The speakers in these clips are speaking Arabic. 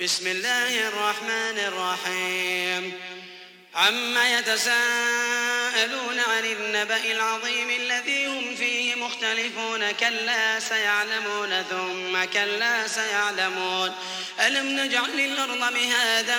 بسم الله الرحمن الرحيم. عما يتساءلون عن النبأ العظيم الذي هم فيه مختلفون. كلا سيعلمون ثم كلا سيعلمون. ألم نجعل الأرض مهادا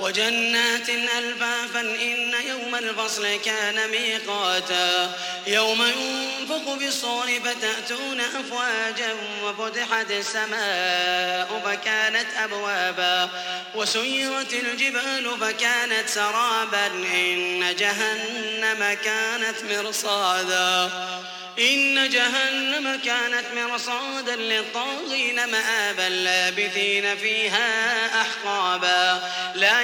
وجنات ألفافا إن يوم الفصل كان ميقاتا يوم ينفق بالصور فتأتون أفواجا وفتحت السماء فكانت أبوابا وسيرت الجبال فكانت سرابا إن جهنم كانت مرصادا إن جهنم كانت مرصادا للطاغين مآبا لابثين فيها أحقابا لا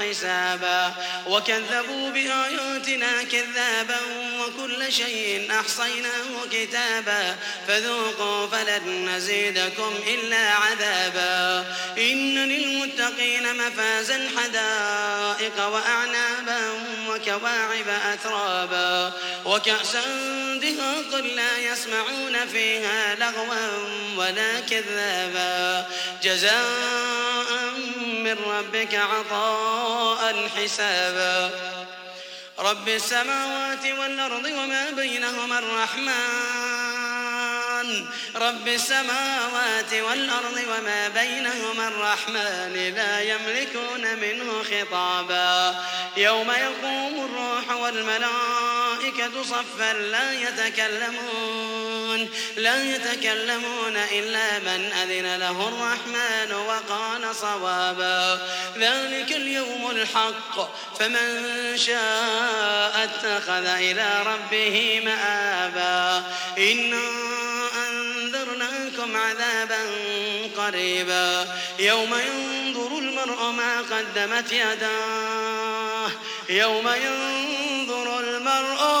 حسابا وكذبوا بآياتنا كذابا وكل شيء أحصيناه كتابا فذوقوا فلن نزيدكم إلا عذابا إن للمتقين مفازا حدائق وأعنابا وكواعب أترابا وكأسا دهاقا لا يسمعون فيها لغوا ولا كذابا جزاء من ربك عطاء حسابا رب السماوات والأرض وما بينهما الرحمن. رب السماوات والأرض وما بينهما الرحمن لا يملكون منه خطابا. يوم يقوم الروح والملائكة صفا لا يتكلمون لا يتكلمون إلا من أذن له الرحمن وقال صوابا. ذلك اليوم الحق. فمن شاء اتخذ إلى ربه مآبا. إنا أنذرناكم عذابا قريبا. يوم ينظر المرء ما قدمت يداه. يوم ينظر المرء